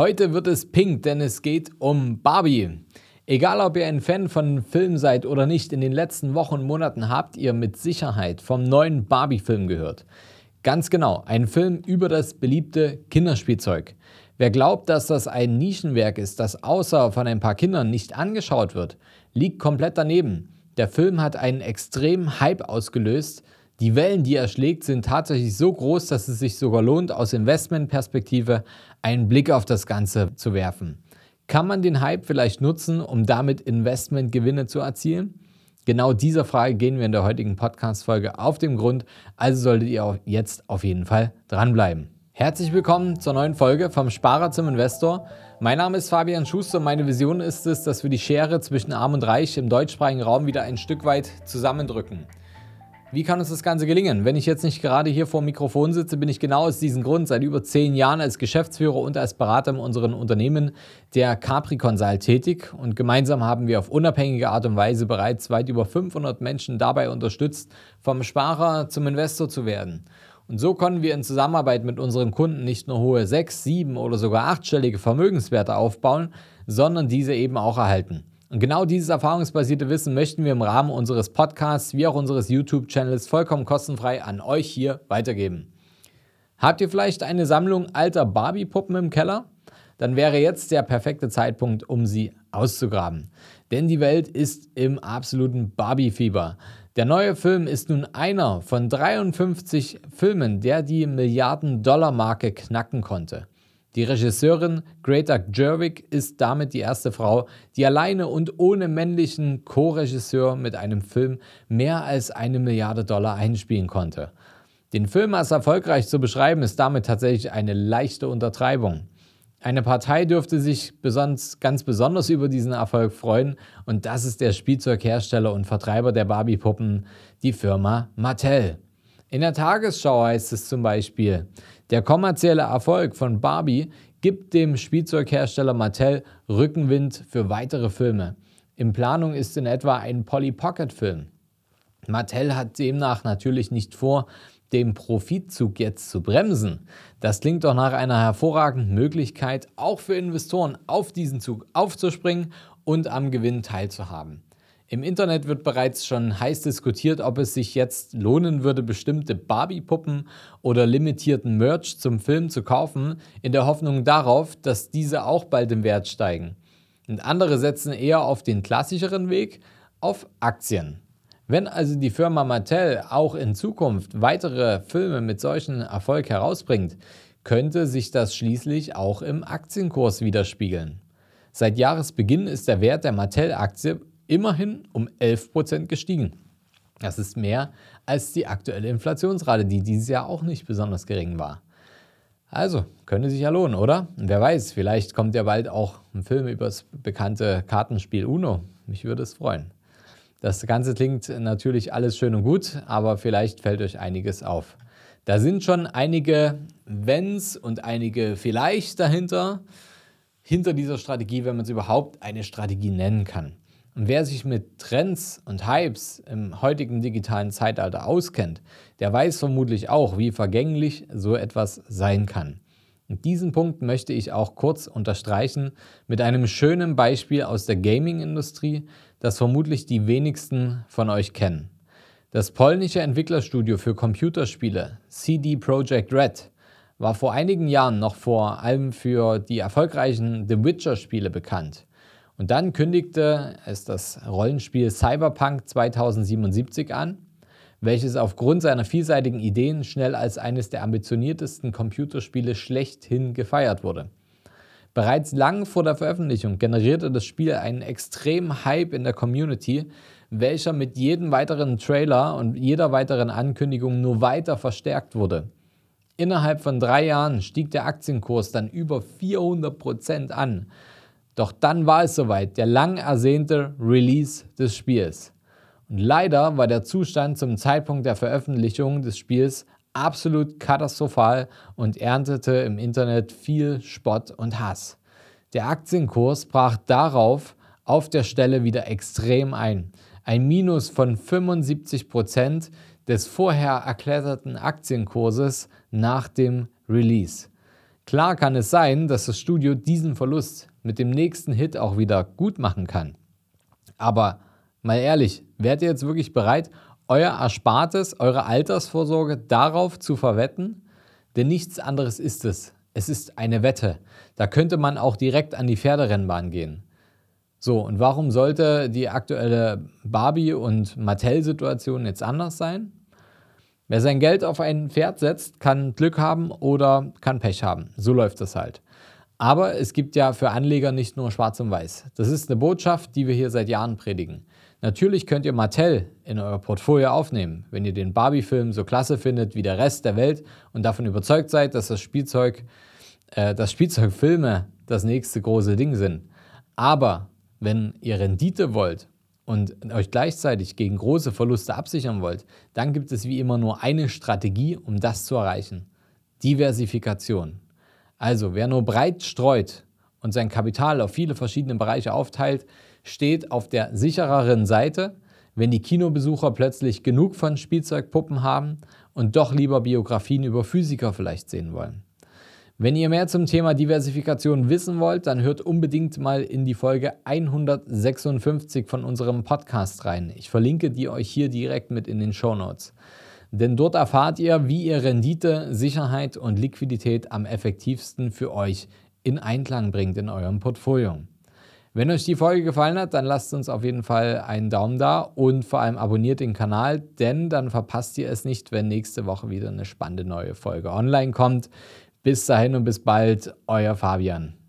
Heute wird es pink, denn es geht um Barbie. Egal, ob ihr ein Fan von Filmen seid oder nicht, in den letzten Wochen und Monaten habt ihr mit Sicherheit vom neuen Barbie-Film gehört. Ganz genau, ein Film über das beliebte Kinderspielzeug. Wer glaubt, dass das ein Nischenwerk ist, das außer von ein paar Kindern nicht angeschaut wird, liegt komplett daneben. Der Film hat einen extremen Hype ausgelöst. Die Wellen, die er schlägt, sind tatsächlich so groß, dass es sich sogar lohnt, aus Investmentperspektive einen Blick auf das Ganze zu werfen. Kann man den Hype vielleicht nutzen, um damit Investmentgewinne zu erzielen? Genau dieser Frage gehen wir in der heutigen Podcast-Folge auf den Grund, also solltet ihr auch jetzt auf jeden Fall dranbleiben. Herzlich willkommen zur neuen Folge vom Sparer zum Investor. Mein Name ist Fabian Schuster und meine Vision ist es, dass wir die Schere zwischen Arm und Reich im deutschsprachigen Raum wieder ein Stück weit zusammendrücken. Wie kann uns das Ganze gelingen? Wenn ich jetzt nicht gerade hier vor dem Mikrofon sitze, bin ich genau aus diesem Grund seit über zehn Jahren als Geschäftsführer und als Berater in unserem Unternehmen der Capri Consult tätig und gemeinsam haben wir auf unabhängige Art und Weise bereits weit über 500 Menschen dabei unterstützt, vom Sparer zum Investor zu werden. Und so konnten wir in Zusammenarbeit mit unseren Kunden nicht nur hohe sechs, sieben oder sogar achtstellige Vermögenswerte aufbauen, sondern diese eben auch erhalten. Und genau dieses erfahrungsbasierte Wissen möchten wir im Rahmen unseres Podcasts wie auch unseres YouTube-Channels vollkommen kostenfrei an euch hier weitergeben. Habt ihr vielleicht eine Sammlung alter Barbie-Puppen im Keller? Dann wäre jetzt der perfekte Zeitpunkt, um sie auszugraben. Denn die Welt ist im absoluten Barbie-Fieber. Der neue Film ist nun einer von 53 Filmen, der die Milliarden-Dollar-Marke knacken konnte. Die Regisseurin Greta Gerwig ist damit die erste Frau, die alleine und ohne männlichen Co-Regisseur mit einem Film mehr als eine Milliarde Dollar einspielen konnte. Den Film als erfolgreich zu beschreiben, ist damit tatsächlich eine leichte Untertreibung. Eine Partei dürfte sich ganz besonders über diesen Erfolg freuen und das ist der Spielzeughersteller und Vertreiber der Barbie-Puppen, die Firma Mattel. In der Tagesschau heißt es zum Beispiel, der kommerzielle Erfolg von Barbie gibt dem Spielzeughersteller Mattel Rückenwind für weitere Filme. In Planung ist in etwa ein Polly Pocket Film. Mattel hat demnach natürlich nicht vor, den Profitzug jetzt zu bremsen. Das klingt doch nach einer hervorragenden Möglichkeit, auch für Investoren auf diesen Zug aufzuspringen und am Gewinn teilzuhaben. Im Internet wird bereits schon heiß diskutiert, ob es sich jetzt lohnen würde, bestimmte Barbie-Puppen oder limitierten Merch zum Film zu kaufen, in der Hoffnung darauf, dass diese auch bald im Wert steigen. Und andere setzen eher auf den klassischeren Weg, auf Aktien. Wenn also die Firma Mattel auch in Zukunft weitere Filme mit solchem Erfolg herausbringt, könnte sich das schließlich auch im Aktienkurs widerspiegeln. Seit Jahresbeginn ist der Wert der Mattel-Aktie immerhin um 11% gestiegen. Das ist mehr als die aktuelle Inflationsrate, die dieses Jahr auch nicht besonders gering war. Also, könnte sich ja lohnen, oder? Wer weiß, vielleicht kommt ja bald auch ein Film über das bekannte Kartenspiel Uno. Mich würde es freuen. Das Ganze klingt natürlich alles schön und gut, aber vielleicht fällt euch einiges auf. Da sind schon einige Wenns und einige Vielleicht dahinter, hinter dieser Strategie, wenn man es überhaupt eine Strategie nennen kann. Und wer sich mit Trends und Hypes im heutigen digitalen Zeitalter auskennt, der weiß vermutlich auch, wie vergänglich so etwas sein kann. Und diesen Punkt möchte ich auch kurz unterstreichen mit einem schönen Beispiel aus der Gaming-Industrie, das vermutlich die wenigsten von euch kennen. Das polnische Entwicklerstudio für Computerspiele CD Projekt Red war vor einigen Jahren noch vor allem für die erfolgreichen The Witcher-Spiele bekannt. Und dann kündigte es das Rollenspiel Cyberpunk 2077 an, welches aufgrund seiner vielseitigen Ideen schnell als eines der ambitioniertesten Computerspiele schlechthin gefeiert wurde. Bereits lang vor der Veröffentlichung generierte das Spiel einen extremen Hype in der Community, welcher mit jedem weiteren Trailer und jeder weiteren Ankündigung nur weiter verstärkt wurde. Innerhalb von drei Jahren stieg der Aktienkurs dann über 400 Prozent an doch dann war es soweit, der lang ersehnte Release des Spiels. Und leider war der Zustand zum Zeitpunkt der Veröffentlichung des Spiels absolut katastrophal und erntete im Internet viel Spott und Hass. Der Aktienkurs brach darauf auf der Stelle wieder extrem ein. Ein Minus von 75 Prozent des vorher erkletterten Aktienkurses nach dem Release. Klar kann es sein, dass das Studio diesen Verlust mit dem nächsten Hit auch wieder gut machen kann. Aber mal ehrlich, wärt ihr jetzt wirklich bereit, euer Erspartes, eure Altersvorsorge darauf zu verwetten? Denn nichts anderes ist es. Es ist eine Wette. Da könnte man auch direkt an die Pferderennbahn gehen. So, und warum sollte die aktuelle Barbie- und Mattel-Situation jetzt anders sein? Wer sein Geld auf ein Pferd setzt, kann Glück haben oder kann Pech haben. So läuft das halt. Aber es gibt ja für Anleger nicht nur Schwarz und Weiß. Das ist eine Botschaft, die wir hier seit Jahren predigen. Natürlich könnt ihr Mattel in euer Portfolio aufnehmen, wenn ihr den Barbie-Film so klasse findet wie der Rest der Welt und davon überzeugt seid, dass das Spielzeug, äh, dass Spielzeugfilme das nächste große Ding sind. Aber wenn ihr Rendite wollt und euch gleichzeitig gegen große Verluste absichern wollt, dann gibt es wie immer nur eine Strategie, um das zu erreichen. Diversifikation. Also wer nur breit streut und sein Kapital auf viele verschiedene Bereiche aufteilt, steht auf der sichereren Seite, wenn die Kinobesucher plötzlich genug von Spielzeugpuppen haben und doch lieber Biografien über Physiker vielleicht sehen wollen. Wenn ihr mehr zum Thema Diversifikation wissen wollt, dann hört unbedingt mal in die Folge 156 von unserem Podcast rein. Ich verlinke die euch hier direkt mit in den Show Notes. Denn dort erfahrt ihr, wie ihr Rendite, Sicherheit und Liquidität am effektivsten für euch in Einklang bringt in eurem Portfolio. Wenn euch die Folge gefallen hat, dann lasst uns auf jeden Fall einen Daumen da und vor allem abonniert den Kanal, denn dann verpasst ihr es nicht, wenn nächste Woche wieder eine spannende neue Folge online kommt. Bis dahin und bis bald, euer Fabian.